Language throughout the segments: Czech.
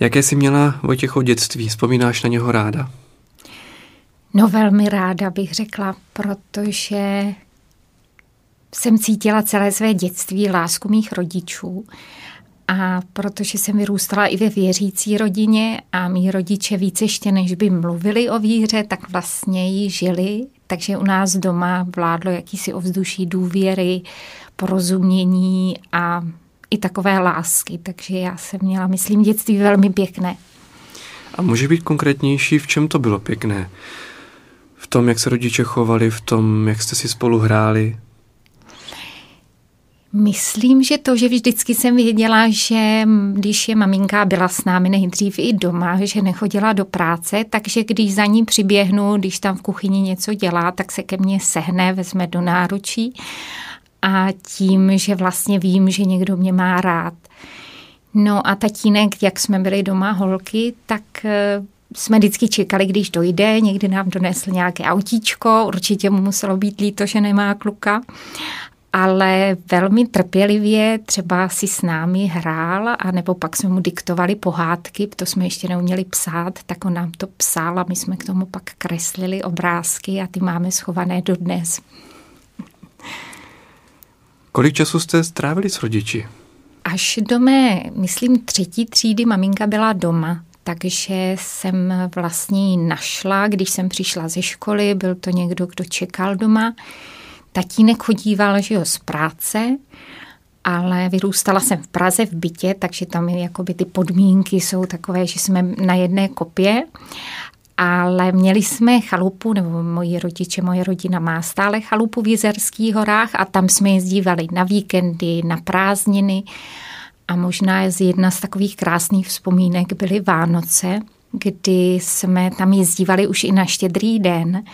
Jaké jsi měla Vojtěcho dětství? Vzpomínáš na něho ráda? No velmi ráda bych řekla, protože jsem cítila celé své dětství lásku mých rodičů a protože jsem vyrůstala i ve věřící rodině a mý rodiče více ještě než by mluvili o víře, tak vlastně ji žili, takže u nás doma vládlo jakýsi ovzduší důvěry, porozumění a i takové lásky, takže já jsem měla, myslím, dětství velmi pěkné. A může být konkrétnější, v čem to bylo pěkné? V tom, jak se rodiče chovali, v tom, jak jste si spolu hráli? Myslím, že to, že vždycky jsem věděla, že když je maminka byla s námi nejdřív i doma, že nechodila do práce, takže když za ní přiběhnu, když tam v kuchyni něco dělá, tak se ke mně sehne, vezme do náručí a tím, že vlastně vím, že někdo mě má rád. No a tatínek, jak jsme byli doma holky, tak eh, jsme vždycky čekali, když dojde, někdy nám donesl nějaké autíčko, určitě mu muselo být líto, že nemá kluka ale velmi trpělivě třeba si s námi hrál a nebo pak jsme mu diktovali pohádky, to jsme ještě neuměli psát, tak on nám to psal a my jsme k tomu pak kreslili obrázky a ty máme schované dodnes. Kolik času jste strávili s rodiči? Až do mé, myslím, třetí třídy maminka byla doma, takže jsem vlastně ji našla, když jsem přišla ze školy, byl to někdo, kdo čekal doma. Tatínek chodíval, že jo, z práce, ale vyrůstala jsem v Praze v bytě, takže tam jakoby ty podmínky jsou takové, že jsme na jedné kopě ale měli jsme chalupu, nebo moji rodiče, moje rodina má stále chalupu v Jizerských horách a tam jsme jezdívali na víkendy, na prázdniny. A možná z jedna z takových krásných vzpomínek byly Vánoce, kdy jsme tam jezdívali už i na štědrý den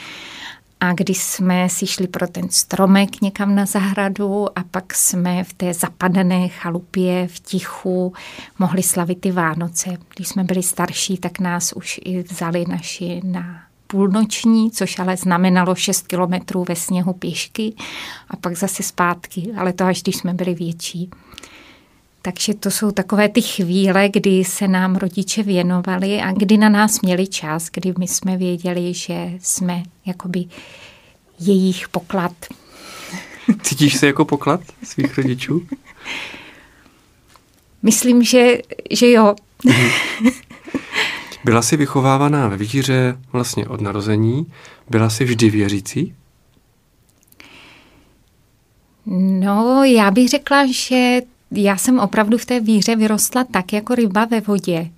a když jsme si šli pro ten stromek někam na zahradu a pak jsme v té zapadené chalupě v tichu mohli slavit ty Vánoce. Když jsme byli starší, tak nás už i vzali naši na půlnoční, což ale znamenalo 6 kilometrů ve sněhu pěšky a pak zase zpátky, ale to až když jsme byli větší. Takže to jsou takové ty chvíle, kdy se nám rodiče věnovali a kdy na nás měli čas, kdy my jsme věděli, že jsme jakoby jejich poklad. Cítíš se jako poklad svých rodičů? Myslím, že, že jo. Byla jsi vychovávaná ve víře vlastně od narození? Byla jsi vždy věřící? No, já bych řekla, že já jsem opravdu v té víře vyrostla tak jako ryba ve vodě,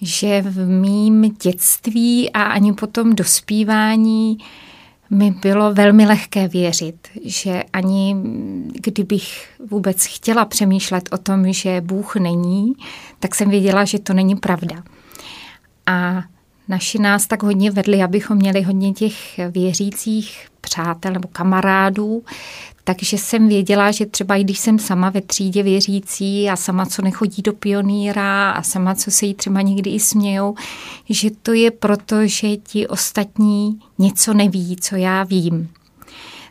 že v mým dětství a ani potom dospívání mi bylo velmi lehké věřit, že ani kdybych vůbec chtěla přemýšlet o tom, že Bůh není, tak jsem věděla, že to není pravda. A naši nás tak hodně vedli, abychom měli hodně těch věřících přátel nebo kamarádů, takže jsem věděla, že třeba i když jsem sama ve třídě věřící a sama, co nechodí do pioníra a sama, co se jí třeba někdy i smějou, že to je proto, že ti ostatní něco neví, co já vím.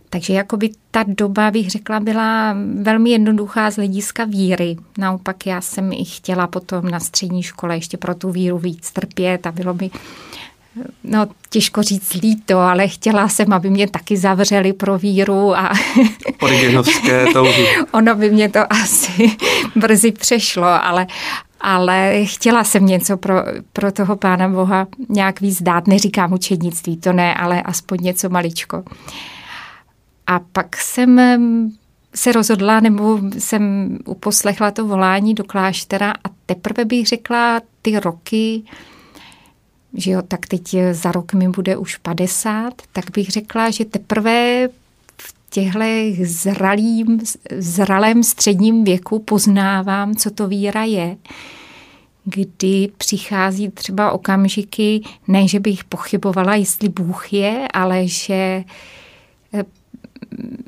Takže jakoby ta doba, bych řekla, byla velmi jednoduchá z hlediska víry. Naopak já jsem i chtěla potom na střední škole ještě pro tu víru víc trpět a bylo mi no těžko říct líto, ale chtěla jsem, aby mě taky zavřeli pro víru a Origenovské touhy. ono by mě to asi brzy přešlo, ale, ale chtěla jsem něco pro, pro toho Pána Boha nějak víc dát. Neříkám učednictví, to ne, ale aspoň něco maličko. A pak jsem se rozhodla, nebo jsem uposlechla to volání do kláštera a teprve bych řekla ty roky, že jo, tak teď za rok mi bude už 50, tak bych řekla, že teprve v těchto zralým, zralém středním věku poznávám, co to víra je. Kdy přichází třeba okamžiky, ne, že bych pochybovala, jestli Bůh je, ale že eh,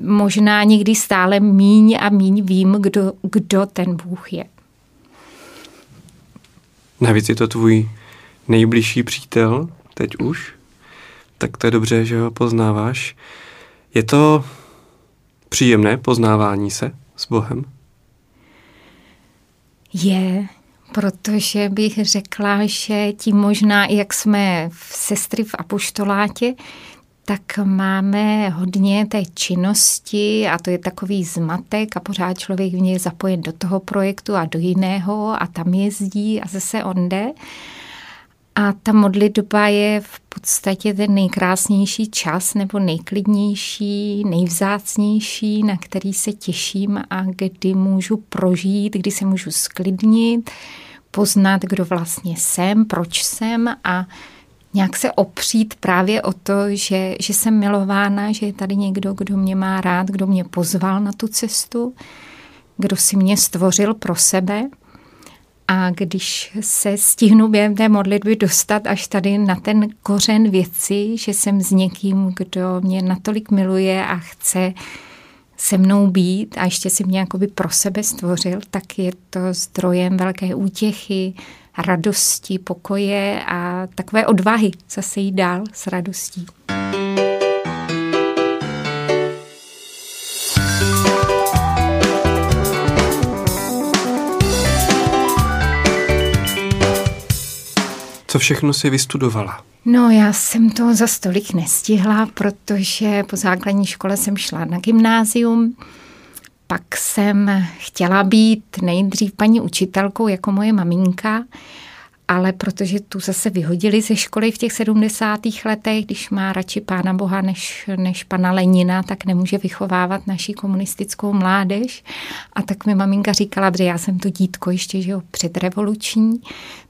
možná někdy stále míň a míň vím, kdo, kdo ten Bůh je. Navíc je to tvůj nejbližší přítel, teď už, tak to je dobře, že ho poznáváš. Je to příjemné poznávání se s Bohem? Je, protože bych řekla, že tím možná, jak jsme v sestry v apoštolátě, tak máme hodně té činnosti a to je takový zmatek a pořád člověk v něj zapojen do toho projektu a do jiného a tam jezdí a zase on jde. A ta modlitba je v podstatě ten nejkrásnější čas nebo nejklidnější, nejvzácnější, na který se těším a kdy můžu prožít, kdy se můžu sklidnit, poznat, kdo vlastně jsem, proč jsem a nějak se opřít právě o to, že, že jsem milována, že je tady někdo, kdo mě má rád, kdo mě pozval na tu cestu, kdo si mě stvořil pro sebe. A když se stihnu během té modlitby dostat až tady na ten kořen věci, že jsem s někým, kdo mě natolik miluje a chce se mnou být a ještě si mě jakoby pro sebe stvořil, tak je to zdrojem velké útěchy, radosti, pokoje a takové odvahy zase jít dál s radostí. Co všechno si vystudovala? No, já jsem to za stolik nestihla, protože po základní škole jsem šla na gymnázium. Pak jsem chtěla být nejdřív paní učitelkou jako moje maminka, ale protože tu zase vyhodili ze školy v těch 70. letech, když má radši pána Boha než, než pana Lenina, tak nemůže vychovávat naší komunistickou mládež. A tak mi maminka říkala, že já jsem to dítko ještě, že jo, předrevoluční,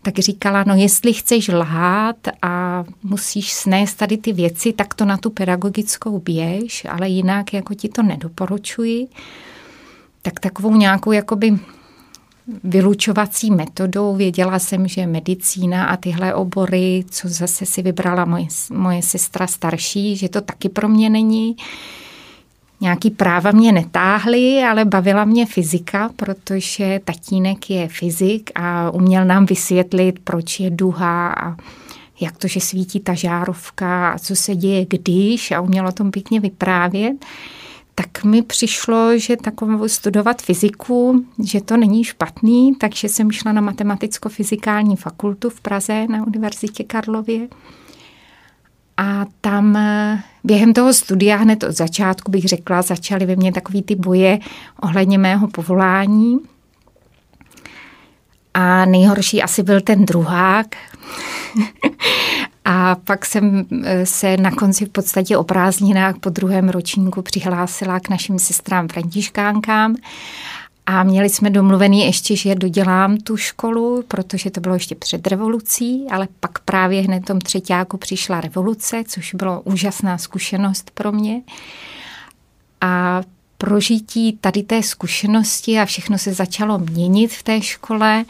tak říkala, no jestli chceš lhát a musíš snést tady ty věci, tak to na tu pedagogickou běž, ale jinak jako ti to nedoporučuji. Tak takovou nějakou jakoby vylučovací metodou. Věděla jsem, že medicína a tyhle obory, co zase si vybrala moje, moje sestra starší, že to taky pro mě není. Nějaký práva mě netáhly, ale bavila mě fyzika, protože tatínek je fyzik a uměl nám vysvětlit, proč je duha a jak to, že svítí ta žárovka a co se děje když a uměl o tom pěkně vyprávět tak mi přišlo, že takovou studovat fyziku, že to není špatný, takže jsem šla na matematicko-fyzikální fakultu v Praze na Univerzitě Karlově. A tam eh, během toho studia hned od začátku bych řekla, začaly ve mně takový ty boje ohledně mého povolání. A nejhorší asi byl ten druhák. A pak jsem eh, se na konci v podstatě o prázdninách po druhém ročníku přihlásila k našim sestrám františkánkám a měli jsme domluvený ještě, že dodělám tu školu, protože to bylo ještě před revolucí, ale pak právě hned tom třetíku přišla revoluce, což bylo úžasná zkušenost pro mě. A prožití tady té zkušenosti a všechno se začalo měnit v té škole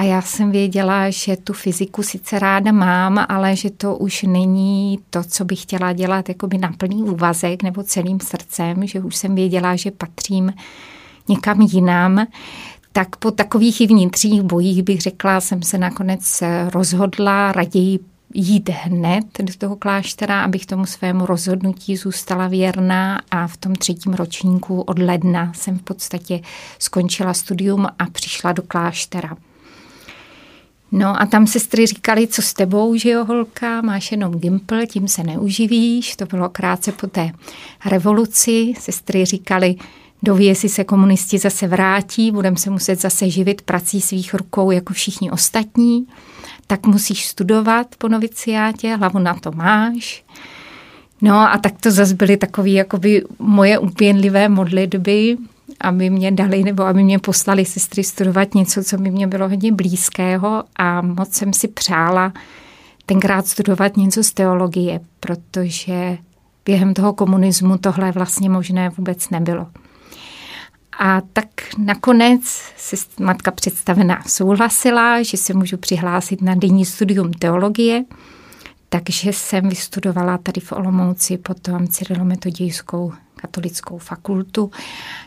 a já jsem věděla, že tu fyziku sice ráda mám, ale že to už není to, co bych chtěla dělat jakoby na plný úvazek nebo celým srdcem, že už jsem věděla, že patřím někam jinam. Tak po takových i vnitřních bojích bych řekla, jsem se nakonec rozhodla raději jít hned do toho kláštera, abych tomu svému rozhodnutí zůstala věrná a v tom třetím ročníku od ledna jsem v podstatě skončila studium a přišla do kláštera. No a tam sestry říkali, co s tebou, že jo, holka, máš jenom gimpl, tím se neuživíš. To bylo krátce po té revoluci. Sestry říkali, doví, jestli se komunisti zase vrátí, budeme se muset zase živit prací svých rukou jako všichni ostatní. Tak musíš studovat po noviciátě, hlavu na to máš. No a tak to zase byly takové jakoby moje upěnlivé modlitby, aby mě dali nebo aby mě poslali sestry studovat něco, co by mě bylo hodně blízkého a moc jsem si přála tenkrát studovat něco z teologie, protože během toho komunismu tohle vlastně možné vůbec nebylo. A tak nakonec si matka představená souhlasila, že se můžu přihlásit na denní studium teologie, takže jsem vystudovala tady v Olomouci potom cyrilometodějskou katolickou fakultu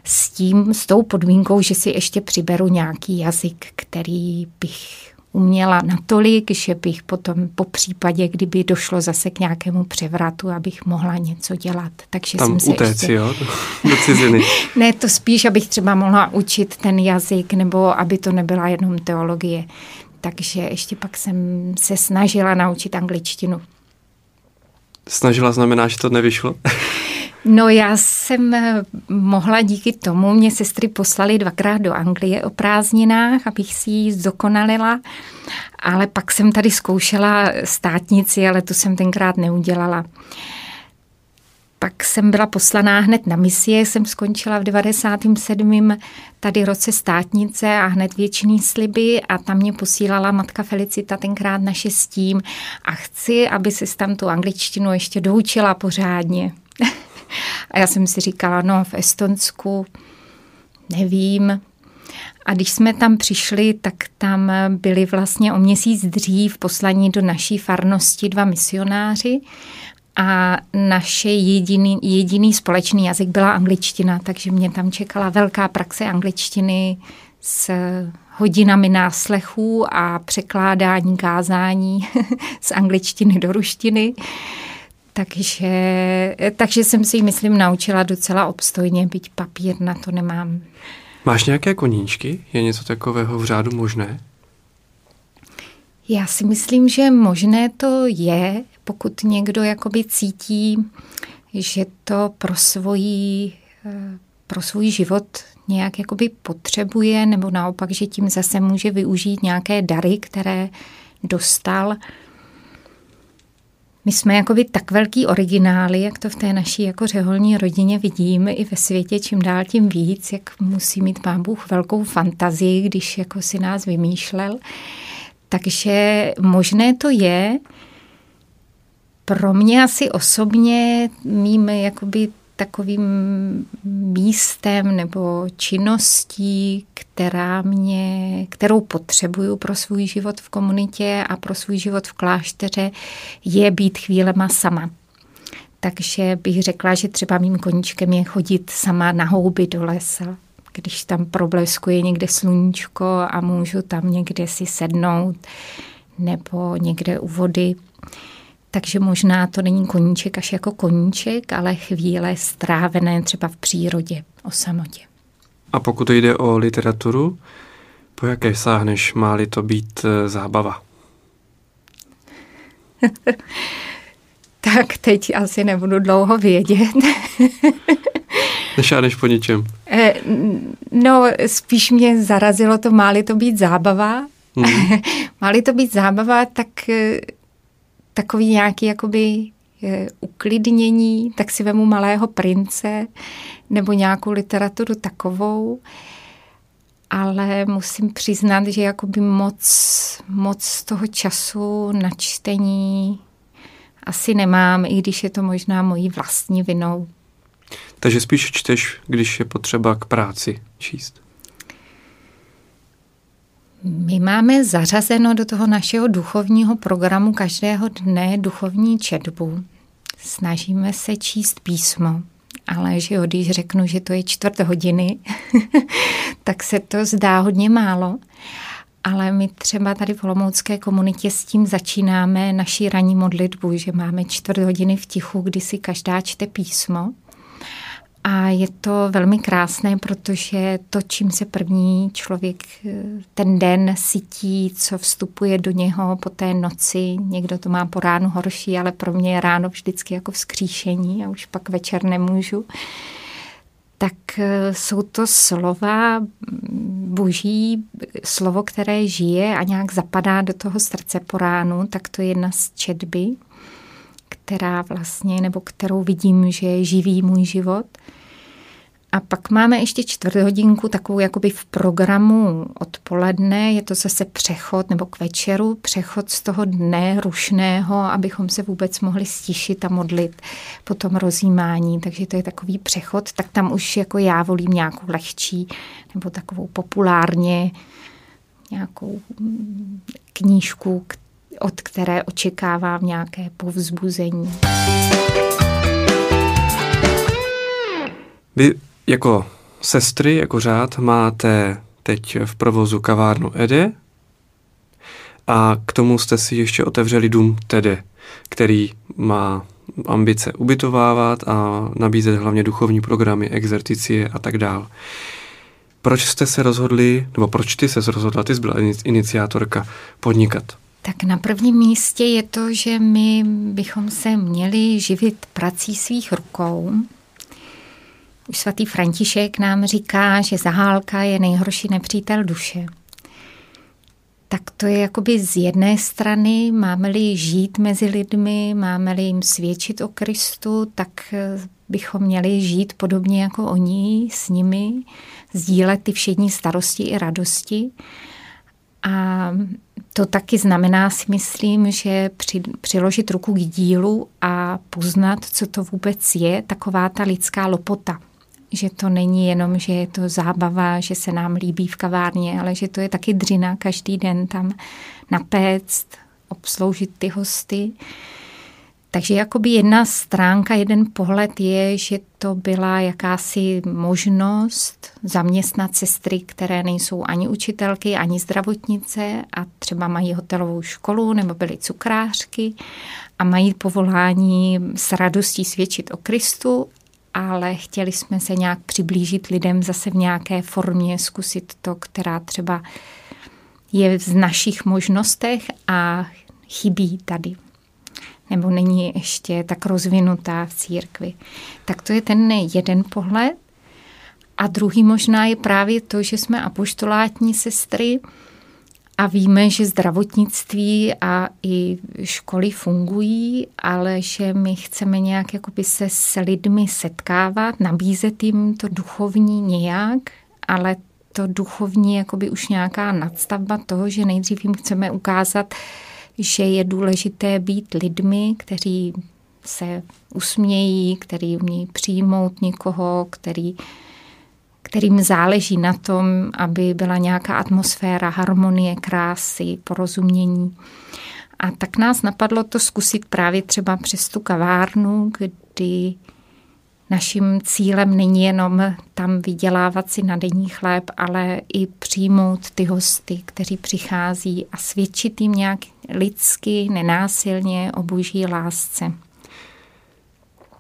s tím, s tou podmínkou, že si ještě přiberu nějaký jazyk, který bych uměla natolik, že bych potom po případě, kdyby došlo zase k nějakému převratu, abych mohla něco dělat. Takže Tam jsem se utéci, ještě... jo? Do ciziny. ne, to spíš, abych třeba mohla učit ten jazyk, nebo aby to nebyla jenom teologie. Takže ještě pak jsem se snažila naučit angličtinu. Snažila znamená, že to nevyšlo? No já jsem eh, mohla díky tomu, mě sestry poslali dvakrát do Anglie o prázdninách, abych si ji zdokonalila, ale pak jsem tady zkoušela státnici, ale tu jsem tenkrát neudělala. Pak jsem byla poslaná hned na misie, jsem skončila v 97. tady roce státnice a hned většiný sliby a tam mě posílala matka Felicita tenkrát na šestím a chci, aby se tam tu angličtinu ještě doučila pořádně. A já jsem si říkala, no v Estonsku nevím. A když jsme tam přišli, tak tam byli vlastně o měsíc dřív poslaní do naší farnosti dva misionáři a naše jediný, jediný společný jazyk byla angličtina, takže mě tam čekala velká praxe angličtiny s hodinami náslechů a překládání kázání z angličtiny do ruštiny. Takže, takže jsem si ji, myslím, naučila docela obstojně, byť papír na to nemám. Máš nějaké koníčky? Je něco takového v řádu možné? Já si myslím, že možné to je, pokud někdo jakoby cítí, že to pro svůj, pro svůj život nějak jakoby potřebuje, nebo naopak, že tím zase může využít nějaké dary, které dostal. My jsme jakoby tak velký originály, jak to v té naší jako řeholní rodině vidíme i ve světě čím dál tím víc, jak musí mít pán Bůh velkou fantazii, když jako si nás vymýšlel. Takže možné to je. Pro mě asi osobně mým jakoby takovým místem nebo činností, která mě, kterou potřebuju pro svůj život v komunitě a pro svůj život v klášteře, je být chvílema sama. Takže bych řekla, že třeba mým koníčkem je chodit sama na houby do lesa, když tam probleskuje někde sluníčko a můžu tam někde si sednout nebo někde u vody takže možná to není koníček až jako koníček, ale chvíle strávené třeba v přírodě, o samotě. A pokud jde o literaturu, po jaké sáhneš, má-li to být e, zábava? tak teď asi nebudu dlouho vědět. Nešáneš po ničem? E, no, spíš mě zarazilo to, má-li to být zábava. Mm. má-li to být zábava, tak e, takový nějaký jakoby je, uklidnění, tak si vemu Malého prince nebo nějakou literaturu takovou, ale musím přiznat, že jakoby moc, moc toho času na čtení asi nemám, i když je to možná mojí vlastní vinou. Takže spíš čteš, když je potřeba k práci číst. My máme zařazeno do toho našeho duchovního programu každého dne duchovní četbu. Snažíme se číst písmo, ale že jo, když řeknu, že to je čtvrt hodiny, tak se to zdá hodně málo. Ale my třeba tady v Olomoucké komunitě s tím začínáme naší ranní modlitbu, že máme čtvrt hodiny v tichu, kdy si každá čte písmo. A je to velmi krásné, protože to, čím se první člověk eh, ten den sytí, co vstupuje do něho po té noci, někdo to má po ránu horší, ale pro mě je ráno vždycky jako vzkříšení a už pak večer nemůžu, tak eh, jsou to slova boží, slovo, které žije a nějak zapadá do toho srdce po ránu, tak to je jedna z četby která vlastně, nebo kterou vidím, že živí můj život. A pak máme ještě čtvrt hodinku takovou jakoby v programu odpoledne, je to zase přechod nebo k večeru, přechod z toho dne rušného, abychom se vůbec mohli stišit a modlit po tom rozjímání. Takže to je takový přechod, tak tam už jako já volím nějakou lehčí nebo takovou populárně nějakou knížku, od které očekávám nějaké povzbuzení. Vy jako sestry, jako řád máte teď v provozu kavárnu Ede A k tomu jste si ještě otevřeli dům Tede, který má ambice ubytovávat a nabízet hlavně duchovní programy, exercicie a tak dále. Proč jste se rozhodli, nebo proč ty se rozhodla, ty jsi byla iniciátorka, podnikat? Tak na prvním místě je to, že my bychom se měli živit prací svých rukou. Už svatý František nám říká, že zahálka je nejhorší nepřítel duše. Tak to je jakoby z jedné strany, máme-li žít mezi lidmi, máme-li jim svědčit o Kristu, tak bychom měli žít podobně jako oni, s nimi, sdílet ty všední starosti i radosti. A to taky znamená, si myslím, že při, přiložit ruku k dílu a poznat, co to vůbec je, taková ta lidská lopota. Že to není jenom, že je to zábava, že se nám líbí v kavárně, ale že to je taky dřina každý den tam napéct, obsloužit ty hosty. Takže jakoby jedna stránka, jeden pohled je, že to byla jakási možnost zaměstnat sestry, které nejsou ani učitelky, ani zdravotnice a třeba mají hotelovou školu nebo byly cukrářky a mají povolání s radostí svědčit o Kristu, ale chtěli jsme se nějak přiblížit lidem zase v nějaké formě, zkusit to, která třeba je v našich možnostech a chybí tady nebo není ještě tak rozvinutá v církvi. Tak to je ten jeden pohled. A druhý možná je právě to, že jsme apoštolátní sestry a víme, že zdravotnictví a i školy fungují, ale že my chceme nějak jakoby se s lidmi setkávat, nabízet jim to duchovní nějak, ale to duchovní jakoby už nějaká nadstavba toho, že nejdřív jim chceme ukázat, že je důležité být lidmi, kteří se usmějí, který umějí přijmout někoho, který, kterým záleží na tom, aby byla nějaká atmosféra harmonie, krásy, porozumění. A tak nás napadlo to zkusit právě třeba přes tu kavárnu, kdy Naším cílem není jenom tam vydělávat si na denní chléb, ale i přijmout ty hosty, kteří přichází a svědčit jim nějak lidsky, nenásilně o boží lásce.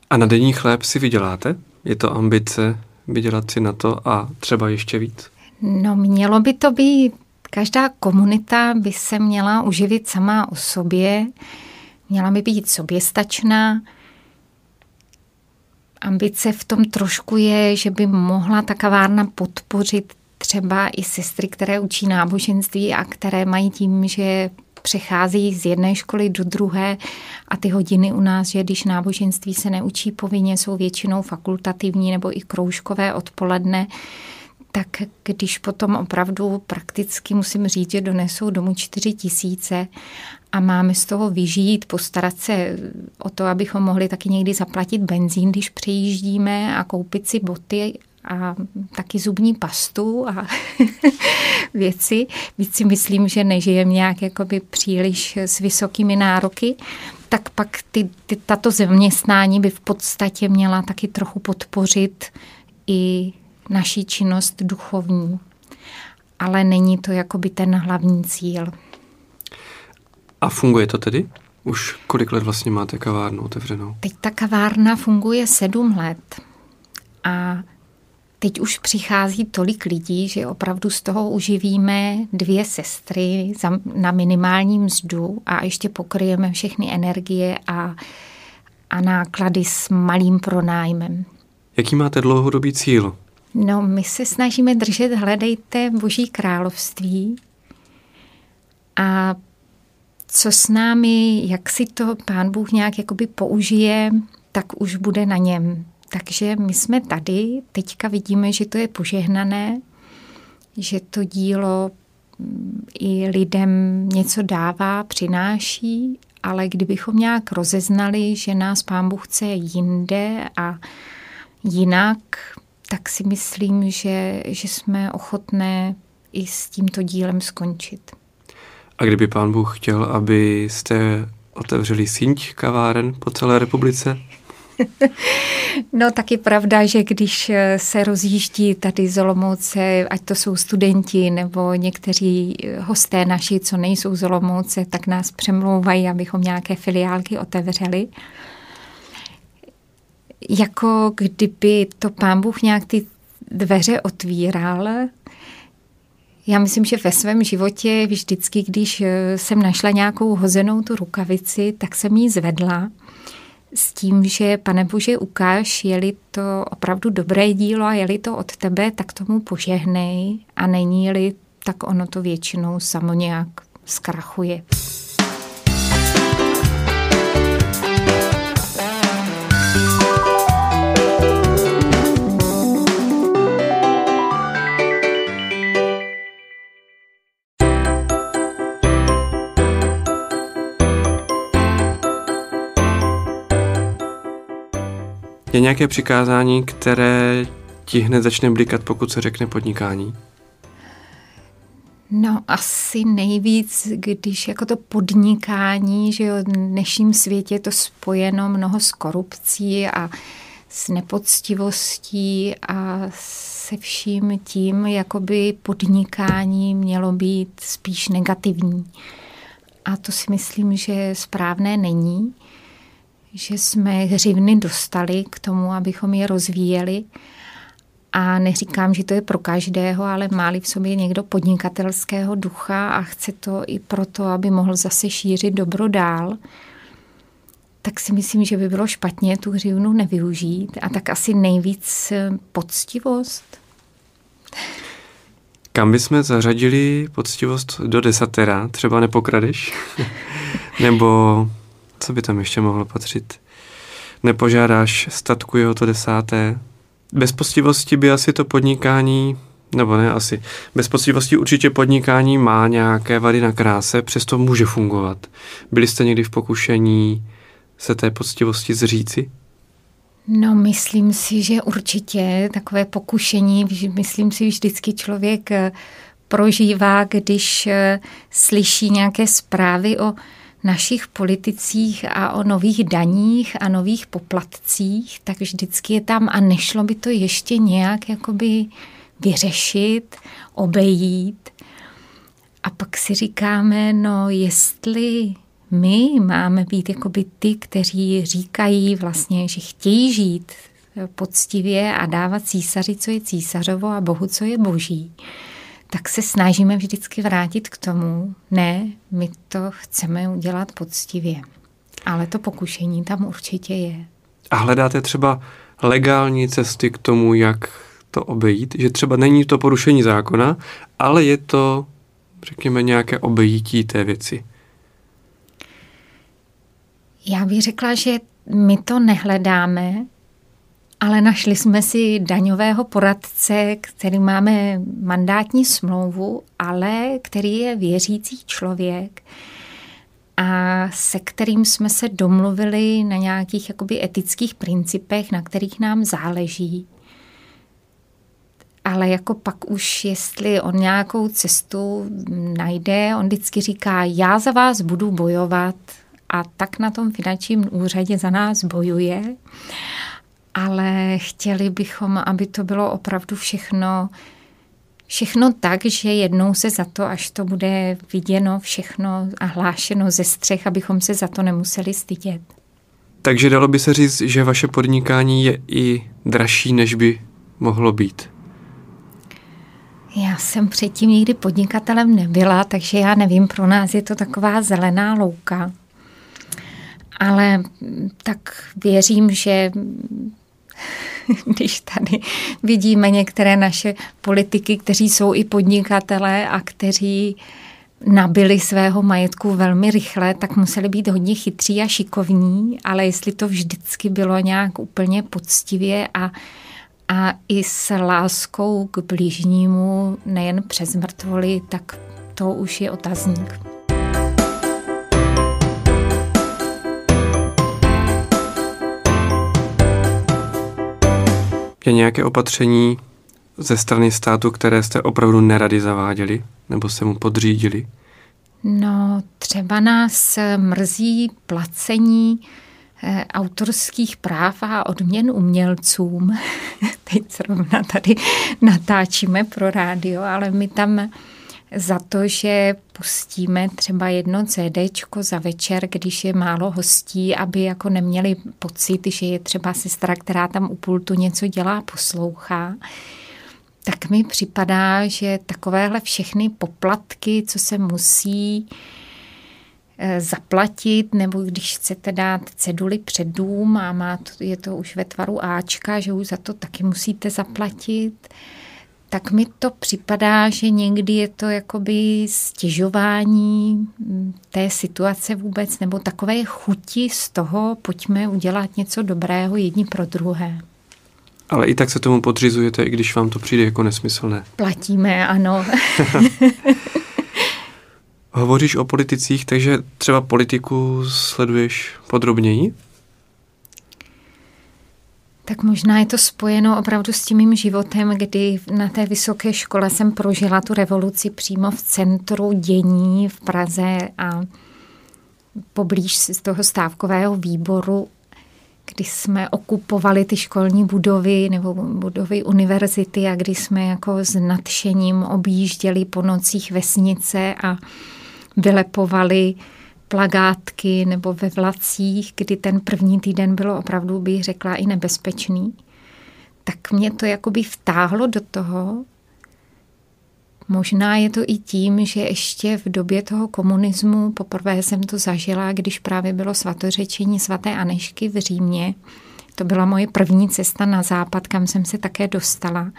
A na denní chléb si vyděláte? Je to ambice vydělat si na to a třeba ještě víc? No mělo by to být, každá komunita by se měla uživit sama o sobě, měla by být soběstačná, ambice v tom trošku je, že by mohla ta kavárna podpořit třeba i sestry, které učí náboženství a které mají tím, že přecházejí z jedné školy do druhé a ty hodiny u nás, že když náboženství se neučí povinně, jsou většinou fakultativní nebo i kroužkové odpoledne, tak když potom opravdu prakticky musím říct, že donesou domů čtyři tisíce a máme z toho vyžít, postarat se o to, abychom mohli taky někdy zaplatit benzín, když přejíždíme a koupit si boty a taky zubní pastu a věci. Víc si myslím, že nežijeme nějak jakoby příliš s vysokými nároky, tak pak ty, ty, tato zaměstnání by v podstatě měla taky trochu podpořit i naší činnost duchovní. Ale není to jakoby ten hlavní cíl. A funguje to tedy? Už kolik let vlastně máte kavárnu otevřenou? Teď ta kavárna funguje sedm let. A teď už přichází tolik lidí, že opravdu z toho uživíme dvě sestry na minimální mzdu a ještě pokryjeme všechny energie a, a náklady s malým pronájmem. Jaký máte dlouhodobý cíl? No, my se snažíme držet, hledejte Boží království a co s námi, jak si to pán Bůh nějak jakoby použije, tak už bude na něm. Takže my jsme tady, teďka vidíme, že to je požehnané, že to dílo mm, i lidem něco dává, přináší, ale kdybychom nějak rozeznali, že nás pán Bůh chce jinde a jinak, tak si myslím, že, že jsme ochotné i s tímto dílem skončit. A kdyby pán Bůh chtěl, abyste otevřeli síť kaváren po celé republice? No tak je pravda, že když se rozjíždí tady z Olomouce, ať to jsou studenti nebo někteří hosté naši, co nejsou z Olomouce, tak nás přemlouvají, abychom nějaké filiálky otevřeli. Jako kdyby to pán Bůh nějak ty dveře otvíral, já myslím, že ve svém životě vždycky, když jsem našla nějakou hozenou tu rukavici, tak jsem ji zvedla s tím, že pane Bože, ukáž, je-li to opravdu dobré dílo a je-li to od tebe, tak tomu požehnej a není-li, tak ono to většinou samo nějak zkrachuje. Je nějaké přikázání, které ti hned začne blikat, pokud se řekne podnikání? No asi nejvíc, když jako to podnikání, že jo, v dnešním světě je to spojeno mnoho s korupcí a s nepoctivostí a se vším tím, jako by podnikání mělo být spíš negativní. A to si myslím, že správné není že jsme hřivny dostali k tomu, abychom je rozvíjeli. A neříkám, že to je pro každého, ale máli v sobě někdo podnikatelského ducha a chce to i proto, aby mohl zase šířit dobro dál, tak si myslím, že by bylo špatně tu hřivnu nevyužít. A tak asi nejvíc poctivost. Kam bychom zařadili poctivost do desatera? Třeba nepokradeš? Nebo co by tam ještě mohlo patřit? Nepožádáš statku jeho to desáté. Bez postivosti by asi to podnikání, nebo ne asi, bez postivosti určitě podnikání má nějaké vady na kráse, přesto může fungovat. Byli jste někdy v pokušení se té poctivosti zříci? No, myslím si, že určitě takové pokušení, myslím si, vždycky člověk eh, prožívá, když eh, slyší nějaké zprávy o našich politicích a o nových daních a nových poplatcích, tak vždycky je tam a nešlo by to ještě nějak jakoby vyřešit, obejít. A pak si říkáme, no jestli my máme být jakoby ty, kteří říkají vlastně, že chtějí žít poctivě a dávat císaři, co je císařovo a bohu, co je boží, tak se snažíme vždycky vrátit k tomu, ne, my to chceme udělat poctivě. Ale to pokušení tam určitě je. A hledáte třeba legální cesty k tomu, jak to obejít? Že třeba není to porušení zákona, ale je to, řekněme, nějaké obejítí té věci. Já bych řekla, že my to nehledáme, ale našli jsme si daňového poradce, který máme mandátní smlouvu, ale který je věřící člověk a se kterým jsme se domluvili na nějakých jakoby etických principech, na kterých nám záleží. Ale jako pak už, jestli on nějakou cestu najde, on vždycky říká, já za vás budu bojovat a tak na tom finančním úřadě za nás bojuje ale chtěli bychom, aby to bylo opravdu všechno všechno tak, že jednou se za to, až to bude viděno všechno a hlášeno ze střech, abychom se za to nemuseli stydět. Takže dalo by se říct, že vaše podnikání je i dražší, než by mohlo být. Já jsem předtím nikdy podnikatelem nebyla, takže já nevím, pro nás je to taková zelená louka. Ale tak věřím, že když tady vidíme některé naše politiky, kteří jsou i podnikatelé a kteří nabili svého majetku velmi rychle, tak museli být hodně chytří a šikovní, ale jestli to vždycky bylo nějak úplně poctivě a, a i s láskou k bližnímu, nejen přes mrtvoli, tak to už je otazník. Je nějaké opatření ze strany státu, které jste opravdu nerady zaváděli nebo se mu podřídili? No, třeba nás mrzí placení eh, autorských práv a odměn umělcům. Teď zrovna tady natáčíme pro rádio, ale my tam za to, že pustíme třeba jedno CDčko za večer, když je málo hostí, aby jako neměli pocit, že je třeba sestra, která tam u pultu něco dělá, poslouchá, tak mi připadá, že takovéhle všechny poplatky, co se musí eh, zaplatit, nebo když chcete dát ceduly před dům a má to, je to už ve tvaru Ačka, že už za to taky musíte zaplatit, tak mi to připadá, že někdy je to jakoby stěžování mm, té situace vůbec, nebo takové chuti z toho, pojďme udělat něco dobrého jedni pro druhé. Ale i tak se tomu podřizujete, i když vám to přijde jako nesmyslné. Platíme, ano. Hovoříš o politicích, takže třeba politiku sleduješ podrobněji? Tak možná je to spojeno opravdu s tím mým životem, kdy na té vysoké škole jsem prožila tu revoluci přímo v centru dění v Praze a poblíž z toho stávkového výboru, kdy jsme okupovali ty školní budovy nebo budovy univerzity a kdy jsme jako s nadšením objížděli po nocích vesnice a vylepovali plagátky nebo ve vlacích, kdy ten první týden bylo opravdu, bych řekla, i nebezpečný, tak mě to jakoby vtáhlo do toho. Možná je to i tím, že ještě v době toho komunismu poprvé jsem to zažila, když právě bylo svatořečení svaté Anešky v Římě. To byla moje první cesta na západ, kam jsem se také dostala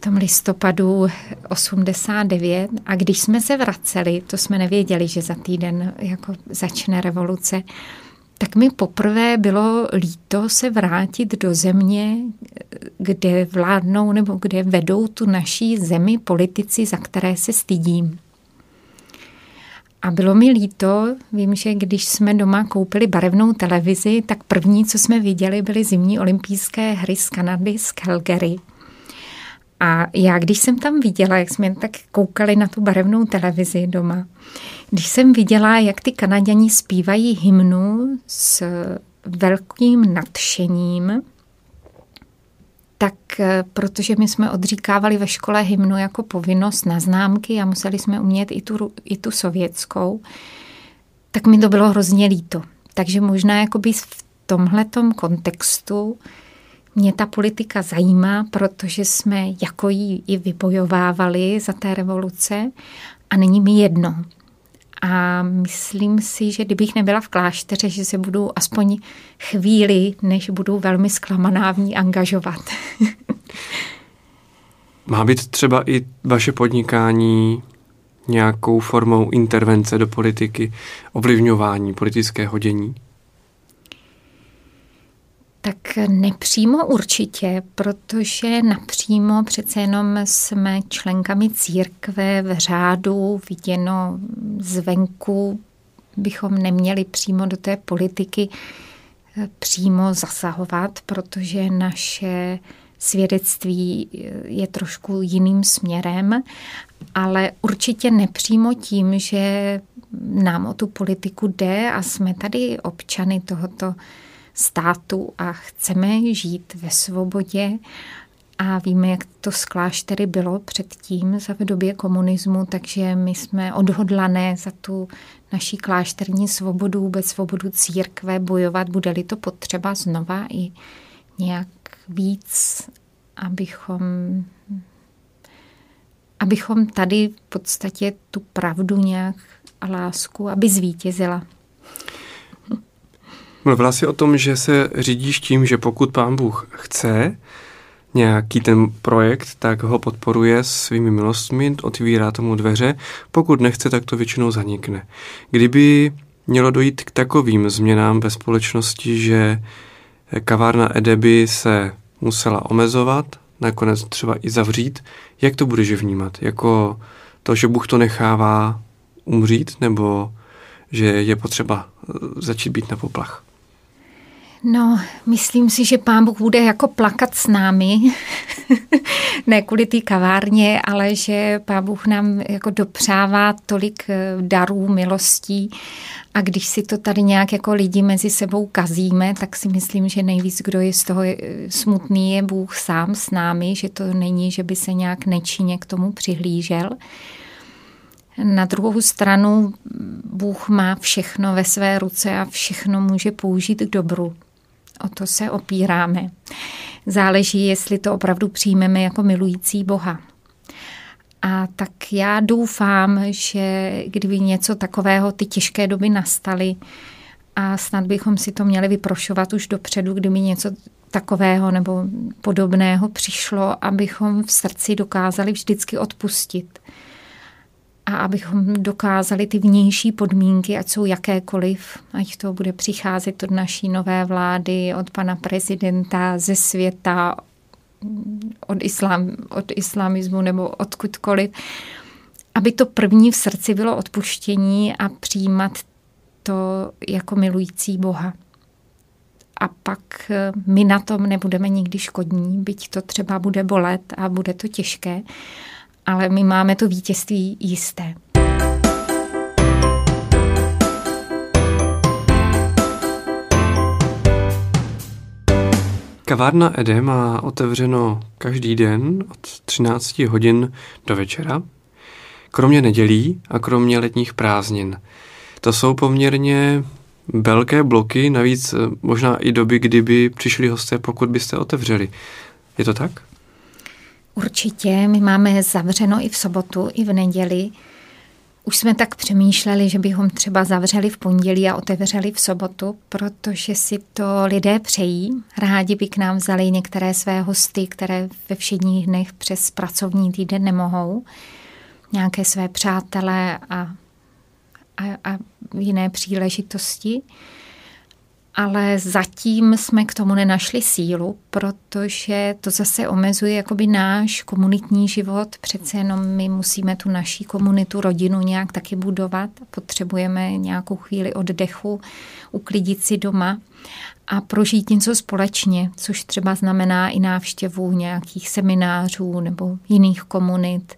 tom listopadu 89 a když jsme se vraceli, to jsme nevěděli, že za týden jako začne revoluce, tak mi poprvé bylo líto se vrátit do země, kde vládnou nebo kde vedou tu naší zemi politici, za které se stydím. A bylo mi líto, vím, že když jsme doma koupili barevnou televizi, tak první, co jsme viděli, byly zimní olympijské hry z Kanady, z Calgary. A já, když jsem tam viděla, jak jsme tak koukali na tu barevnou televizi doma, když jsem viděla, jak ty Kanaděni zpívají hymnu s velkým nadšením, tak eh, protože my jsme odříkávali ve škole hymnu jako povinnost na známky a museli jsme umět i tu, i tu sovětskou, tak mi to bylo hrozně líto. Takže možná jakoby v tomhletom kontextu mě ta politika zajímá, protože jsme jako ji i vybojovávali za té revoluce a není mi jedno. A myslím si, že kdybych nebyla v klášteře, že se budu aspoň chvíli, než budu velmi zklamaná v ní angažovat. Má být třeba i vaše podnikání nějakou formou intervence do politiky, ovlivňování politického dění? Tak nepřímo určitě, protože napřímo přece jenom jsme členkami církve v řádu, viděno zvenku, bychom neměli přímo do té politiky eh, přímo zasahovat, protože naše svědectví eh, je trošku jiným směrem, ale určitě nepřímo tím, že nám o tu politiku jde a jsme tady občany tohoto státu a chceme žít ve svobodě a víme, jak to s kláštery bylo předtím za v době komunismu, takže my jsme odhodlané za tu naší klášterní svobodu, vůbec svobodu církve bojovat, bude-li to potřeba znova i nějak víc, abychom abychom tady v podstatě tu pravdu nějak a lásku, aby zvítězila. Mluvila jsi o tom, že se řídíš tím, že pokud pán Bůh chce nějaký ten projekt, tak ho podporuje svými milostmi, otvírá tomu dveře, pokud nechce, tak to většinou zanikne. Kdyby mělo dojít k takovým změnám ve společnosti, že kavárna Edeby se musela omezovat, nakonec třeba i zavřít, jak to budeš vnímat? Jako to, že Bůh to nechává umřít, nebo že je potřeba začít být na poplach? No, myslím si, že pán Bůh bude jako plakat s námi, ne kvůli té kavárně, ale že pán Bůh nám jako dopřává tolik eh, darů, milostí a když si to tady nějak jako lidi mezi sebou kazíme, tak si myslím, že nejvíc, kdo je z toho eh, smutný, je Bůh sám s námi, že to není, že by se nějak nečinně k tomu přihlížel. Na druhou stranu Bůh má všechno ve své ruce a všechno může použít k dobru. O to se opíráme. Záleží, jestli to opravdu přijmeme jako milující Boha. A tak já doufám, že kdyby něco takového, ty těžké doby nastaly, a snad bychom si to měli vyprošovat už dopředu, kdyby něco takového nebo podobného přišlo, abychom v srdci dokázali vždycky odpustit a abychom dokázali ty vnější podmínky, ať jsou jakékoliv, ať to bude přicházet od naší nové vlády, od pana prezidenta, ze světa, od, islám, od islamismu nebo odkudkoliv, aby to první v srdci bylo odpuštění a přijímat to jako milující Boha. A pak eh, my na tom nebudeme nikdy škodní, byť to třeba bude bolet a bude to těžké, ale my máme to vítězství jisté. Kavárna Ede má otevřeno každý den od 13 hodin do večera, kromě nedělí a kromě letních prázdnin. To jsou poměrně velké bloky, navíc eh, možná i doby, kdyby přišli hosté, pokud byste otevřeli. Je to tak? Určitě, my máme zavřeno i v sobotu, i v neděli. Už jsme tak přemýšleli, že bychom třeba zavřeli v pondělí a otevřeli v sobotu, protože si to lidé přejí. Rádi by k nám vzali některé své hosty, které ve všedních dnech přes pracovní týden nemohou. Nějaké své přátelé a, a, a jiné příležitosti ale zatím jsme k tomu nenašli sílu, protože to zase omezuje jakoby náš komunitní život. Přece jenom my musíme tu naší komunitu, rodinu nějak taky budovat. Potřebujeme nějakou chvíli oddechu, uklidit si doma a prožít něco společně, což třeba znamená i návštěvu nějakých seminářů nebo jiných komunit.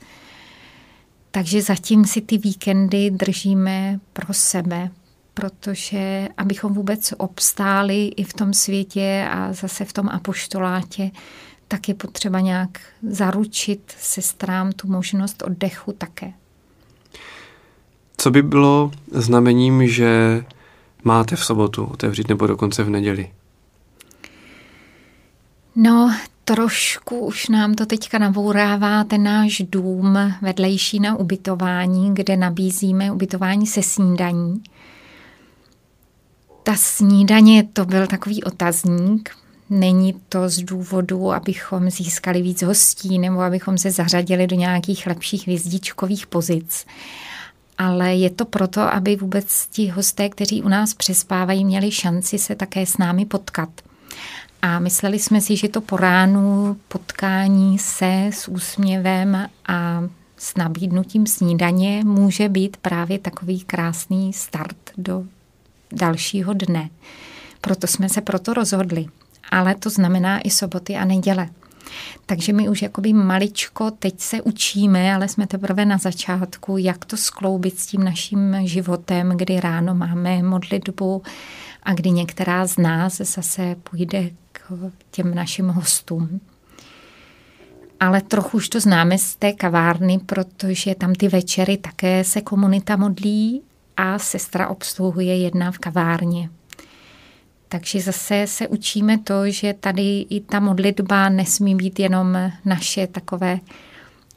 Takže zatím si ty víkendy držíme pro sebe, protože abychom vůbec obstáli i v tom světě a zase v tom apoštolátě, tak je potřeba nějak zaručit sestrám tu možnost oddechu také. Co by bylo znamením, že máte v sobotu otevřít nebo dokonce v neděli? No, trošku už nám to teďka nabourává ten náš dům vedlejší na ubytování, kde nabízíme ubytování se snídaní. Ta snídaně to byl takový otazník. Není to z důvodu, abychom získali víc hostí nebo abychom se zařadili do nějakých lepších hvězdičkových pozic. Ale je to proto, aby vůbec ti hosté, kteří u nás přespávají, měli šanci se také s námi potkat. A mysleli jsme si, že to po ránu potkání se s úsměvem a s nabídnutím snídaně může být právě takový krásný start do dalšího dne. Proto jsme se proto rozhodli. Ale to znamená i soboty a neděle. Takže my už jakoby maličko teď se učíme, ale jsme teprve na začátku, jak to skloubit s tím naším životem, kdy ráno máme modlitbu a kdy některá z nás zase půjde k těm našim hostům. Ale trochu už to známe z té kavárny, protože tam ty večery také se komunita modlí a sestra obsluhuje jedna v kavárně. Takže zase se učíme to, že tady i ta modlitba nesmí být jenom naše takové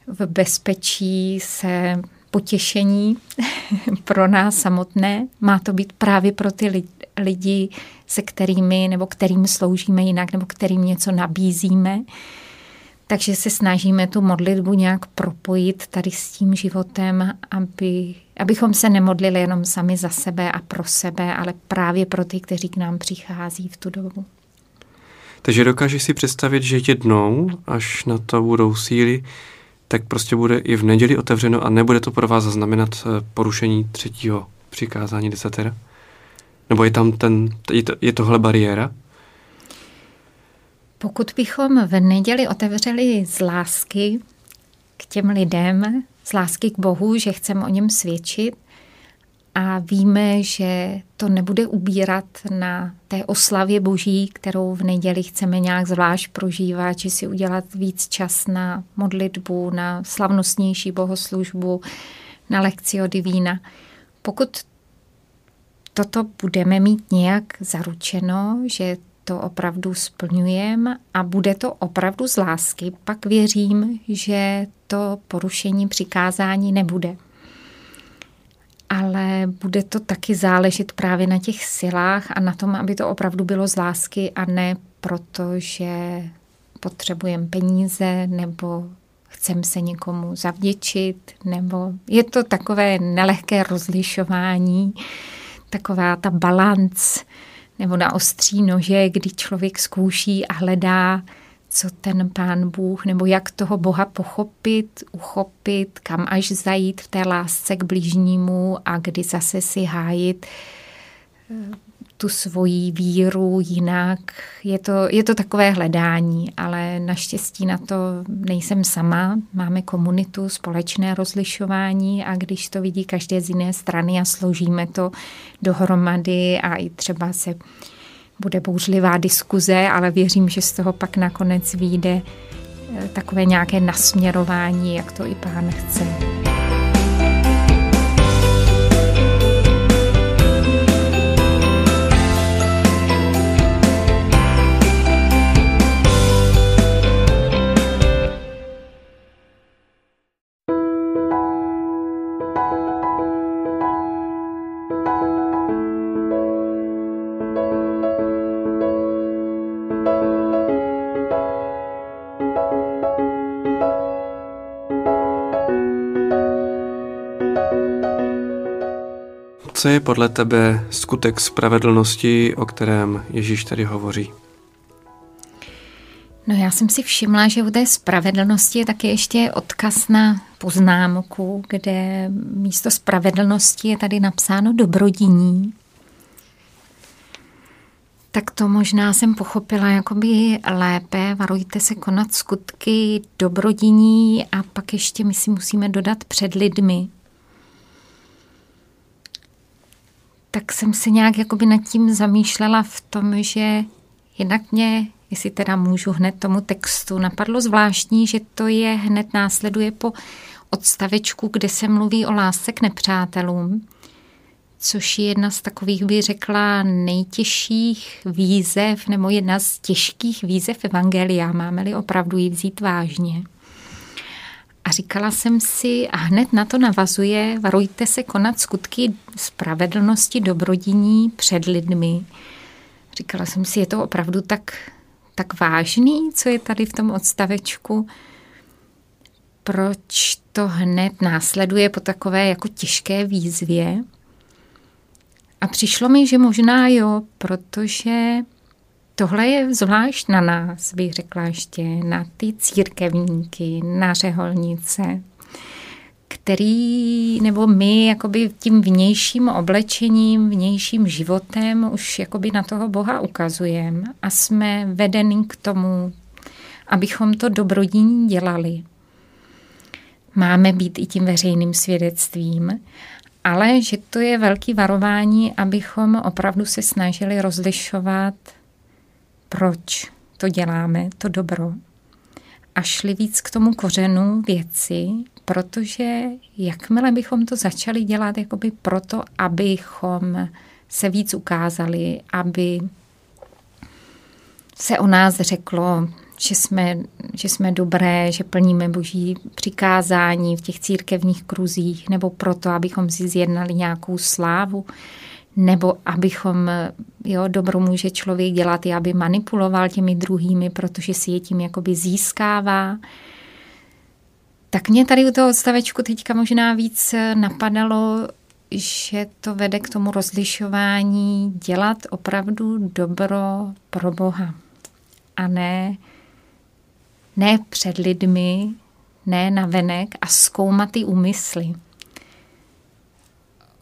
v bezpečí se potěšení pro nás samotné. Má to být právě pro ty lidi, se kterými nebo kterým sloužíme jinak nebo kterým něco nabízíme. Takže se snažíme tu modlitbu nějak propojit tady s tím životem, aby, abychom se nemodlili jenom sami za sebe a pro sebe, ale právě pro ty, kteří k nám přichází v tu dobu. Takže dokážeš si představit, že jednou, až na to budou síly, tak prostě bude i v neděli otevřeno a nebude to pro vás zaznamenat eh, porušení třetího přikázání desatera? Nebo je tam ten, je, to, je tohle bariéra? Pokud bychom v neděli otevřeli z lásky k těm lidem, z lásky k Bohu, že chceme o něm svědčit a víme, že to nebude ubírat na té oslavě Boží, kterou v neděli chceme nějak zvlášť prožívat, či si udělat víc čas na modlitbu, na slavnostnější bohoslužbu, na lekci o divína. Pokud toto budeme mít nějak zaručeno, že to opravdu splňujeme a bude to opravdu z lásky, pak věřím, že to porušení přikázání nebude. Ale bude to taky záležet právě na těch silách a na tom, aby to opravdu bylo z lásky a ne proto, že potřebujeme peníze nebo chcem se někomu zavděčit, nebo je to takové nelehké rozlišování, taková ta balanc, nebo na ostří nože, kdy člověk zkouší a hledá, co ten pán Bůh, nebo jak toho Boha pochopit, uchopit, kam až zajít v té lásce k blížnímu a kdy zase si hájit tu svoji víru jinak. Je to, je to takové hledání, ale naštěstí na to nejsem sama. Máme komunitu, společné rozlišování a když to vidí každé z jiné strany a složíme to dohromady a i třeba se bude bouřlivá diskuze, ale věřím, že z toho pak nakonec vyjde eh, takové nějaké nasměrování, jak to i pán chce. Co je podle tebe skutek spravedlnosti, o kterém Ježíš tady hovoří? No já jsem si všimla, že u té spravedlnosti je taky ještě odkaz na poznámku, kde místo spravedlnosti je tady napsáno dobrodiní. Tak to možná jsem pochopila jakoby lépe. Varujte se konat skutky dobrodiní a pak ještě my si musíme dodat před lidmi. Tak jsem se nějak jakoby nad tím zamýšlela v tom, že jednak mě, jestli teda můžu hned tomu textu, napadlo zvláštní, že to je hned následuje po odstavečku, kde se mluví o lásce k nepřátelům, což je jedna z takových, bych řekla, nejtěžších výzev, nebo jedna z těžkých výzev Evangelia, máme-li opravdu ji vzít vážně. A říkala jsem si, a hned na to navazuje, varujte se konat skutky spravedlnosti, dobrodiní před lidmi. Říkala jsem si, je to opravdu tak, tak vážný, co je tady v tom odstavečku? Proč to hned následuje po takové jako těžké výzvě? A přišlo mi, že možná jo, protože Tohle je zvlášť na nás, bych řekla ještě, na ty církevníky, na řeholnice, který, nebo my jakoby tím vnějším oblečením, vnějším životem už jakoby na toho Boha ukazujeme a jsme vedeni k tomu, abychom to dobrodiní dělali. Máme být i tím veřejným svědectvím, ale že to je velký varování, abychom opravdu se snažili rozlišovat proč to děláme, to dobro, a šli víc k tomu kořenu věci, protože jakmile bychom to začali dělat jakoby proto, abychom se víc ukázali, aby se o nás řeklo, že jsme, že jsme dobré, že plníme boží přikázání v těch církevních kruzích, nebo proto, abychom si zjednali nějakou slávu, nebo abychom, jo, dobro může člověk dělat i aby manipuloval těmi druhými, protože si je tím jakoby získává. Tak mě tady u toho odstavečku teďka možná víc napadalo, že to vede k tomu rozlišování dělat opravdu dobro pro Boha a ne, ne před lidmi, ne na venek a zkoumat ty úmysly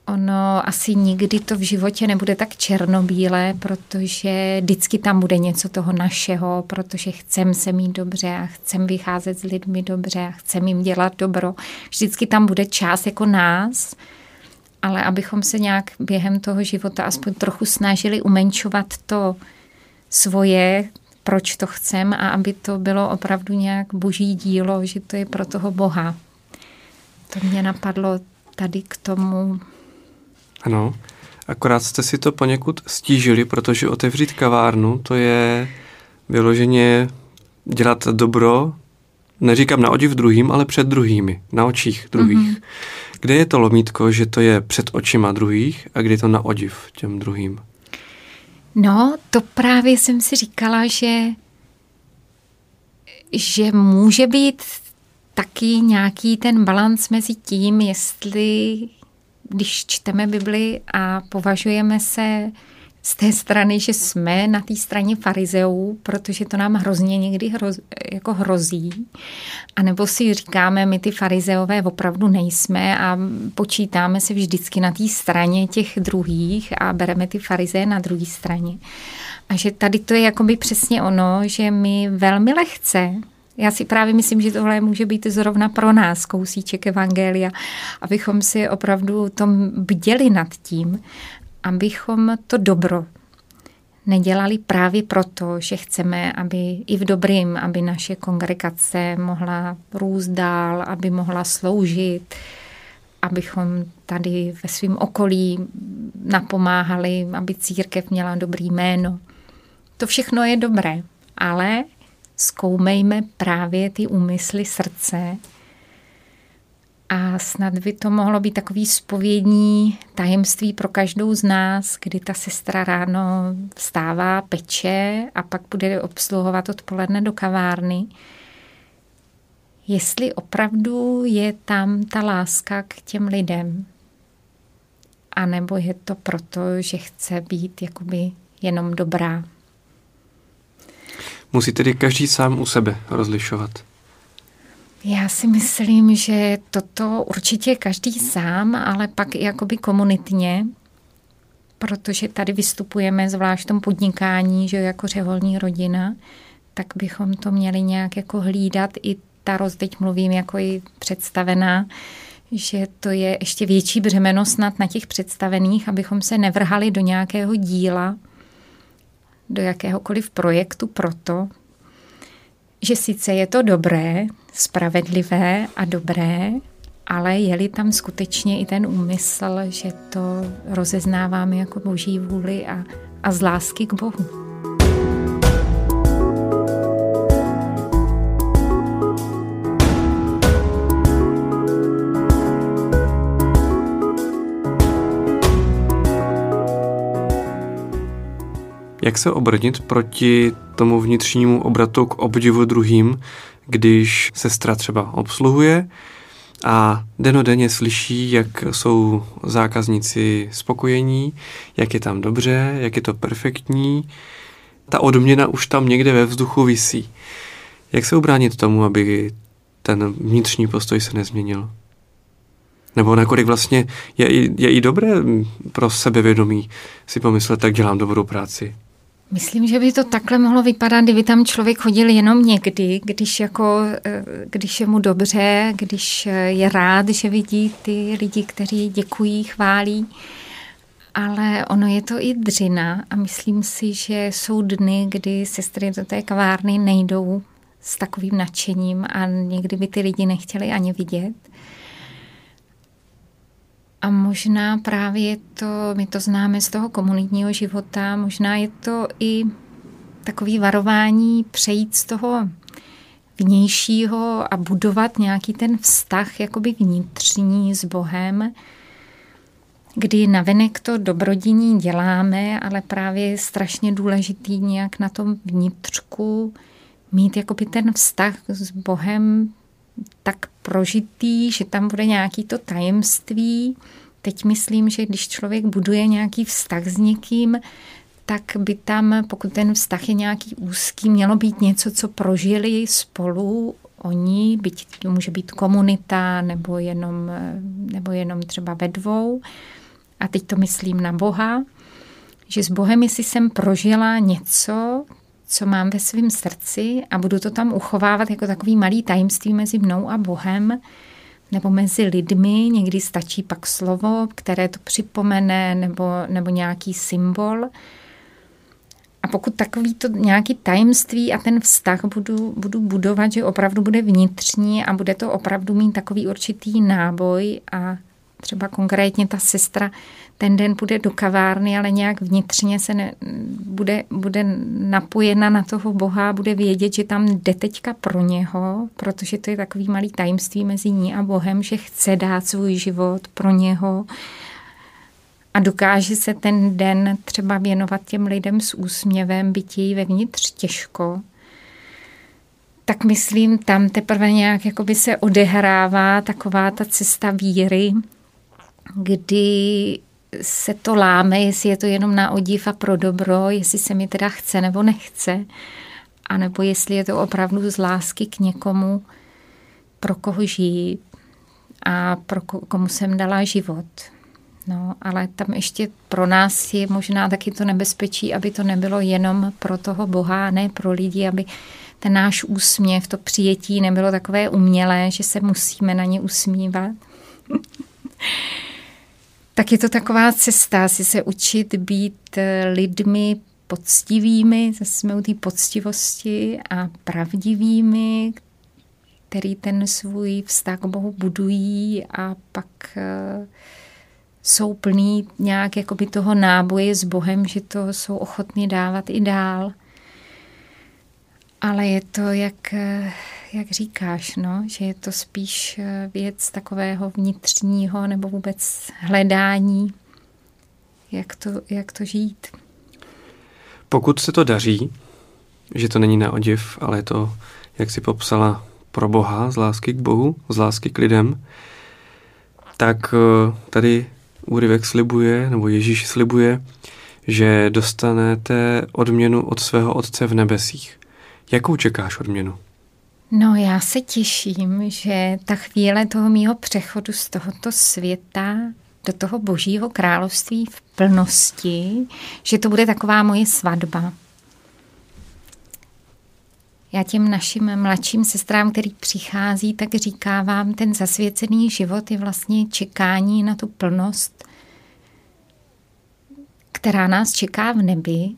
Ono asi nikdy to v životě nebude tak černobílé, protože vždycky tam bude něco toho našeho, protože chcem se mít dobře a chcem vycházet s lidmi dobře a chcem jim dělat dobro. Vždycky tam bude část jako nás, ale abychom se nějak během toho života aspoň trochu snažili umenšovat to svoje, proč to chcem a aby to bylo opravdu nějak boží dílo, že to je pro toho Boha. To mě napadlo tady k tomu. Ano, akorát jste si to poněkud stížili, protože otevřít kavárnu, to je vyloženě dělat dobro, neříkám na odiv druhým, ale před druhými, na očích druhých. Mm-hmm. Kde je to lomítko, že to je před očima druhých a kdy je to na odiv těm druhým? No, to právě jsem si říkala, že, že může být taky nějaký ten balans mezi tím, jestli když čteme Bibli a považujeme se z té strany, že jsme na té straně farizeů, protože to nám hrozně někdy hroz, jako hrozí. A nebo si říkáme, my ty farizeové opravdu nejsme a počítáme se vždycky na té straně těch druhých a bereme ty farizeje na druhé straně. A že tady to je jakoby přesně ono, že my velmi lehce já si právě myslím, že tohle může být zrovna pro nás kousíček evangelia, abychom si opravdu tom bděli nad tím, abychom to dobro nedělali právě proto, že chceme, aby i v dobrým, aby naše kongregace mohla růst dál, aby mohla sloužit, abychom tady ve svém okolí napomáhali, aby církev měla dobrý jméno. To všechno je dobré, ale zkoumejme právě ty úmysly srdce a snad by to mohlo být takový spovědní tajemství pro každou z nás, kdy ta sestra ráno vstává, peče a pak bude obsluhovat odpoledne do kavárny. Jestli opravdu je tam ta láska k těm lidem, a nebo je to proto, že chce být jakoby jenom dobrá. Musí tedy každý sám u sebe rozlišovat. Já si myslím, že toto určitě každý sám, ale pak i jakoby komunitně, protože tady vystupujeme zvlášť v tom podnikání, že jako řeholní rodina, tak bychom to měli nějak jako hlídat. I ta roz, teď mluvím jako i představená, že to je ještě větší břemeno snad na těch představených, abychom se nevrhali do nějakého díla, do jakéhokoliv projektu proto, že sice je to dobré, spravedlivé a dobré, ale je-li tam skutečně i ten úmysl, že to rozeznáváme jako boží vůli a, a z lásky k Bohu. Jak se obrnit proti tomu vnitřnímu obratu k obdivu druhým, když sestra třeba obsluhuje a denodenně slyší, jak jsou zákazníci spokojení, jak je tam dobře, jak je to perfektní. Ta odměna už tam někde ve vzduchu visí. Jak se ubránit tomu, aby ten vnitřní postoj se nezměnil? Nebo nakolik vlastně je, je i dobré pro sebevědomí si pomyslet, tak dělám dobrou práci. Myslím, že by to takhle mohlo vypadat, kdyby tam člověk chodil jenom někdy, když, jako, eh, když je mu dobře, když je rád, že vidí ty lidi, kteří děkují, chválí. Ale ono je to i dřina a myslím si, že jsou dny, kdy sestry do té kavárny nejdou s takovým nadšením a někdy by ty lidi nechtěli ani vidět. A možná právě to, my to známe z toho komunitního života, možná je to i takový varování přejít z toho vnějšího a budovat nějaký ten vztah jakoby vnitřní s Bohem, kdy navenek to dobrodiní děláme, ale právě je strašně důležitý nějak na tom vnitřku mít jakoby ten vztah s Bohem tak prožitý, že tam bude nějaký to tajemství. Teď myslím, že když člověk buduje nějaký vztah s někým, tak by tam, pokud ten vztah je nějaký úzký, mělo být něco, co prožili spolu oni, byť to může být komunita nebo jenom, nebo jenom třeba ve dvou, a teď to myslím na Boha, že s Bohem, jestli jsem prožila něco, co mám ve svém srdci a budu to tam uchovávat jako takový malý tajemství mezi mnou a Bohem, nebo mezi lidmi, někdy stačí pak slovo, které to připomene, nebo, nebo nějaký symbol. A pokud takový to nějaký tajemství a ten vztah budu, budu budovat, že opravdu bude vnitřní a bude to opravdu mít takový určitý náboj a třeba konkrétně ta sestra ten den půjde do kavárny, ale nějak vnitřně se ne, bude, bude napojena na toho Boha, bude vědět, že tam jde teďka pro něho, protože to je takový malý tajemství mezi ní a Bohem, že chce dát svůj život pro něho. A dokáže se ten den třeba věnovat těm lidem s úsměvem, byť jej vevnitř těžko, tak myslím, tam teprve nějak jakoby se odehrává taková ta cesta víry, kdy se to láme, jestli je to jenom na odiv a pro dobro, jestli se mi teda chce nebo nechce, anebo jestli je to opravdu z lásky k někomu, pro koho žijí a pro komu jsem dala život. No, ale tam ještě pro nás je možná taky to nebezpečí, aby to nebylo jenom pro toho Boha, ne pro lidi, aby ten náš úsměv, to přijetí nebylo takové umělé, že se musíme na ně usmívat. tak je to taková cesta, si se učit být eh, lidmi poctivými, zase jsme u té poctivosti a pravdivými, který ten svůj vztah k Bohu budují a pak uh, jsou plný nějak jakoby toho náboje s Bohem, že to jsou ochotní dávat i dál. Ale je to, jak, jak říkáš, no, že je to spíš věc takového vnitřního nebo vůbec hledání, jak to, jak to žít. Pokud se to daří, že to není na odiv, ale je to, jak si popsala, pro Boha, z lásky k Bohu, z lásky k lidem, tak eh, tady úryvek slibuje, nebo Ježíš slibuje, že dostanete odměnu od svého Otce v nebesích. Jakou čekáš odměnu? No já se těším, že ta chvíle toho mýho přechodu z tohoto světa do toho božího království v plnosti, že to bude taková moje svatba. Já těm našim mladším sestrám, který přichází, tak říkávám, ten zasvěcený život je vlastně čekání na tu plnost, která nás čeká v nebi,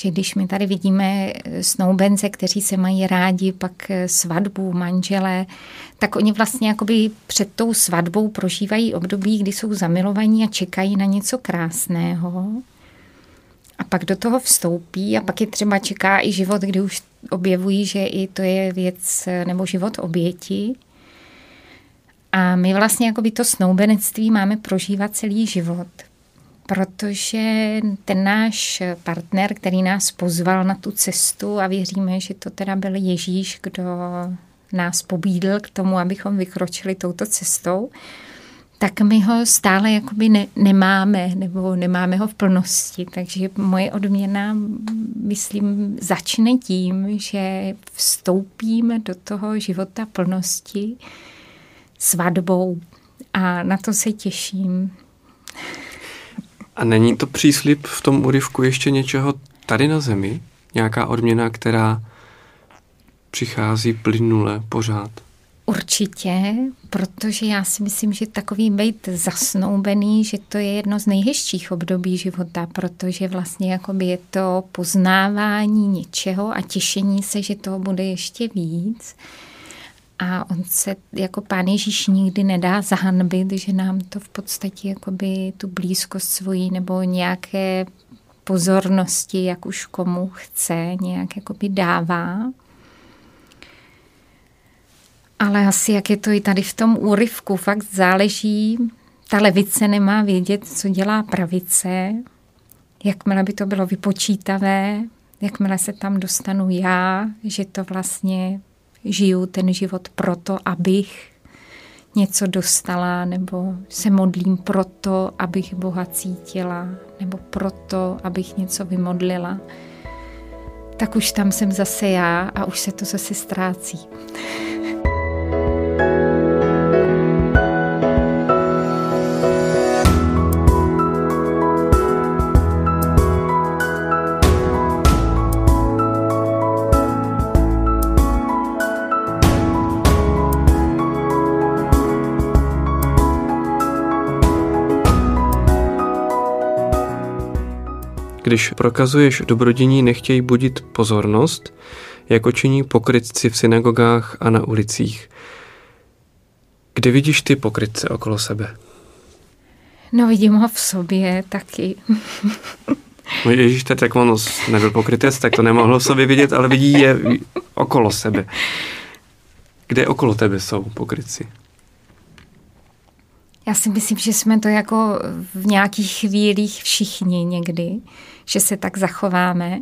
že když my tady vidíme snoubence, kteří se mají rádi, pak svatbu, manžele, tak oni vlastně jakoby před tou svatbou prožívají období, kdy jsou zamilovaní a čekají na něco krásného. A pak do toho vstoupí a pak je třeba čeká i život, kdy už objevují, že i to je věc nebo život oběti. A my vlastně jako by to snoubenectví máme prožívat celý život, protože ten náš partner, který nás pozval na tu cestu a věříme, že to teda byl Ježíš, kdo nás pobídl k tomu, abychom vykročili touto cestou, tak my ho stále jakoby ne, nemáme, nebo nemáme ho v plnosti. Takže moje odměna, myslím, začne tím, že vstoupíme do toho života plnosti svatbou. A na to se těším. A není to příslip v tom úryvku ještě něčeho tady na zemi? Nějaká odměna, která přichází plynule pořád? Určitě, protože já si myslím, že takový být zasnoubený, že to je jedno z nejhezčích období života, protože vlastně jakoby je to poznávání něčeho a těšení se, že toho bude ještě víc. A on se jako pán Ježíš nikdy nedá zahanbit, že nám to v podstatě jakoby tu blízkost svojí nebo nějaké pozornosti, jak už komu chce, nějak jakoby dává. Ale asi jak je to i tady v tom úryvku, fakt záleží, ta levice nemá vědět, co dělá pravice, jakmile by to bylo vypočítavé, jakmile se tam dostanu já, že to vlastně žiju ten život proto, abych něco dostala, nebo se modlím proto, abych Boha cítila, nebo proto, abych něco vymodlila, tak už tam jsem zase já a už se to zase ztrácí. Když prokazuješ dobrodění, nechtějí budit pozornost, jako činí pokrytci v synagogách a na ulicích. Kde vidíš ty pokrytce okolo sebe? No vidím ho v sobě taky. No Ježíš, tak on nebyl pokrytec, tak to nemohlo v sobě vidět, ale vidí je okolo sebe. Kde okolo tebe jsou pokrytci? Já si myslím, že jsme to jako v nějakých chvílích všichni někdy, že se tak zachováme.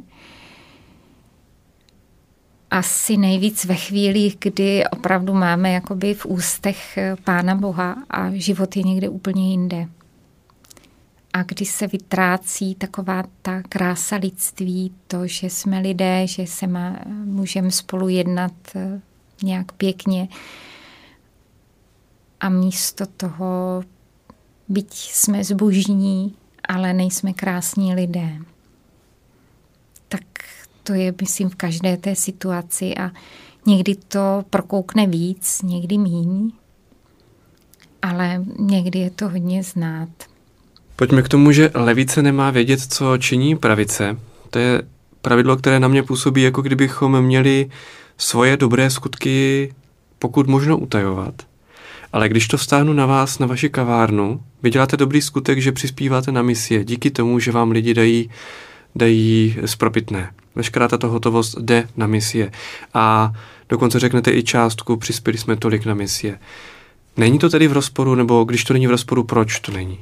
Asi nejvíc ve chvíli, kdy opravdu máme jakoby v ústech Pána Boha a život je někde úplně jinde. A když se vytrácí taková ta krása lidství, to, že jsme lidé, že se můžeme spolu jednat eh, nějak pěkně, a místo toho, byť jsme zbožní, ale nejsme krásní lidé. Tak to je, myslím, v každé té situaci a někdy to prokoukne víc, někdy míň, ale někdy je to hodně znát. Pojďme k tomu, že levice nemá vědět, co činí pravice. To je pravidlo, které na mě působí, jako kdybychom měli svoje dobré skutky pokud možno utajovat. Ale když to vztáhnu na vás, na vaši kavárnu, vy děláte dobrý skutek, že přispíváte na misie díky tomu, že vám lidi dají, dají spropitné. Veškerá tato hotovost jde na misie. A dokonce řeknete i částku, přispěli jsme tolik na misie. Není to tedy v rozporu, nebo když to není v rozporu, proč to není?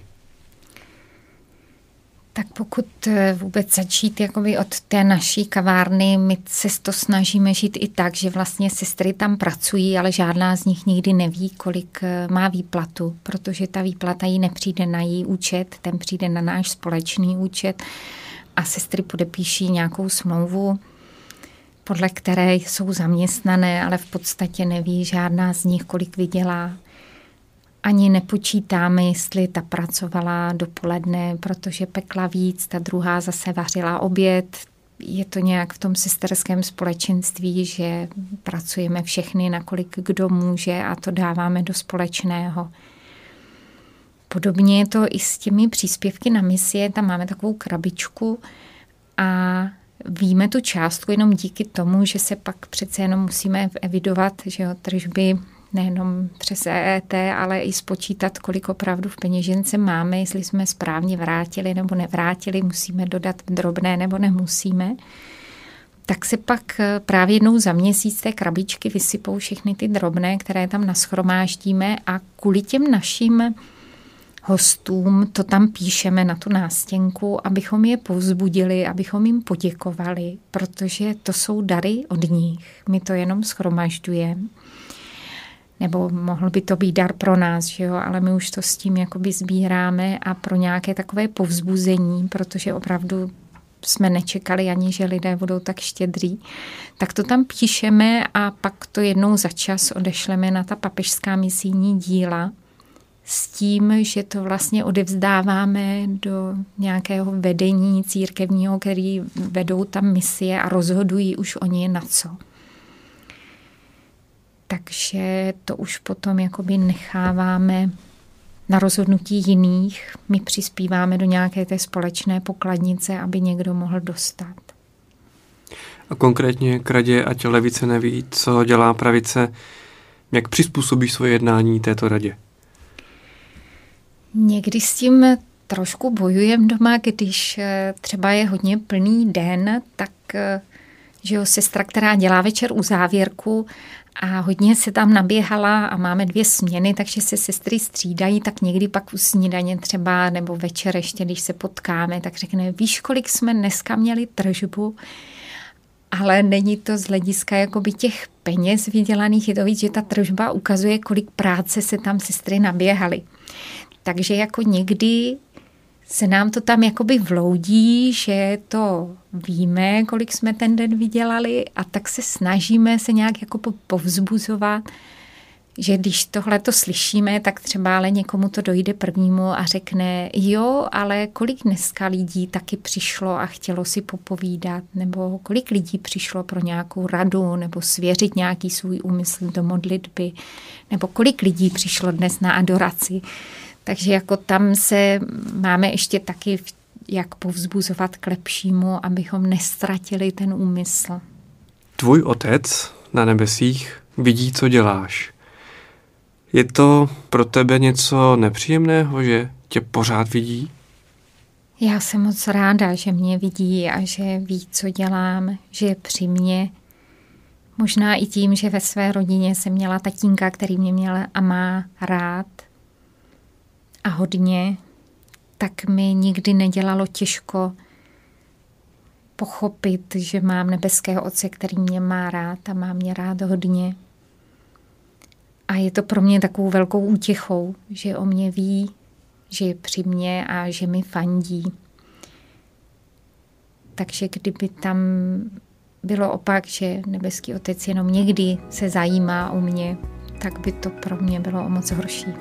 Tak pokud eh, vůbec začít jakoby od té naší kavárny, my se to snažíme žít i tak, že vlastně sestry tam pracují, ale žádná z nich nikdy neví, kolik eh, má výplatu, protože ta výplata jí nepřijde na její účet, ten přijde na náš společný účet a sestry podepíší nějakou smlouvu, podle které jsou zaměstnané, ale v podstatě neví žádná z nich, kolik vydělá ani nepočítáme, jestli ta pracovala dopoledne, protože pekla víc, ta druhá zase vařila oběd. Je to nějak v tom sesterském společenství, že pracujeme všechny, nakolik kdo může a to dáváme do společného. Podobně je to i s těmi příspěvky na misie, tam máme takovou krabičku a víme tu částku jenom díky tomu, že se pak přece jenom musíme evidovat, že jo, tržby nejenom přes EET, ale i spočítat, kolik opravdu v peněžence máme, jestli jsme správně vrátili nebo nevrátili, musíme dodat drobné nebo nemusíme. Tak se pak eh, právě jednou za měsíc té krabičky vysypou všechny ty drobné, které tam naschromáždíme a kvůli těm našim hostům to tam píšeme na tu nástěnku, abychom je povzbudili, abychom jim poděkovali, protože to jsou dary od nich. My to jenom schromažďujeme nebo mohl by to být dar pro nás, že jo? ale my už to s tím jakoby sbíráme a pro nějaké takové povzbuzení, protože opravdu jsme nečekali ani, že lidé budou tak štědří, tak to tam píšeme a pak to jednou za čas odešleme na ta papežská misijní díla s tím, že to vlastně odevzdáváme do nějakého vedení církevního, který vedou tam misie a rozhodují už oni na co takže to už potom jakoby necháváme na rozhodnutí jiných. My přispíváme do nějaké té společné pokladnice, aby někdo mohl dostat. A konkrétně k radě, ať levice neví, co dělá pravice, jak přizpůsobí svoje jednání této radě? Někdy s tím trošku bojujem doma, když eh, třeba je hodně plný den, tak eh, že jo, sestra, která dělá večer u závěrku a hodně se tam naběhala a máme dvě směny, takže se sestry střídají, tak někdy pak u snídaně třeba nebo večer ještě, když se potkáme, tak řekne, víš, kolik jsme dneska měli tržbu, ale není to z hlediska jakoby těch peněz vydělaných, je to víc, že ta tržba ukazuje, kolik práce se tam sestry naběhaly. Takže jako někdy se nám to tam jakoby vloudí, že to víme, kolik jsme ten den vydělali a tak se snažíme se nějak jako povzbuzovat, že když tohle to slyšíme, tak třeba ale někomu to dojde prvnímu a řekne, jo, ale kolik dneska lidí taky přišlo a chtělo si popovídat, nebo kolik lidí přišlo pro nějakou radu, nebo svěřit nějaký svůj úmysl do modlitby, nebo kolik lidí přišlo dnes na adoraci. Takže jako tam se máme ještě taky jak povzbuzovat k lepšímu, abychom nestratili ten úmysl. Tvůj otec na nebesích vidí, co děláš. Je to pro tebe něco nepříjemného, že tě pořád vidí? Já jsem moc ráda, že mě vidí a že ví, co dělám, že je při mně. Možná i tím, že ve své rodině jsem měla tatínka, který mě měl a má rád a hodně, tak mi nikdy nedělalo těžko pochopit, že mám nebeského otce, který mě má rád a má mě rád hodně. A je to pro mě takovou velkou útěchou, že o mě ví, že je při mně a že mi fandí. Takže kdyby tam bylo opak, že nebeský otec jenom někdy se zajímá o mě, tak by to pro mě bylo o moc horší.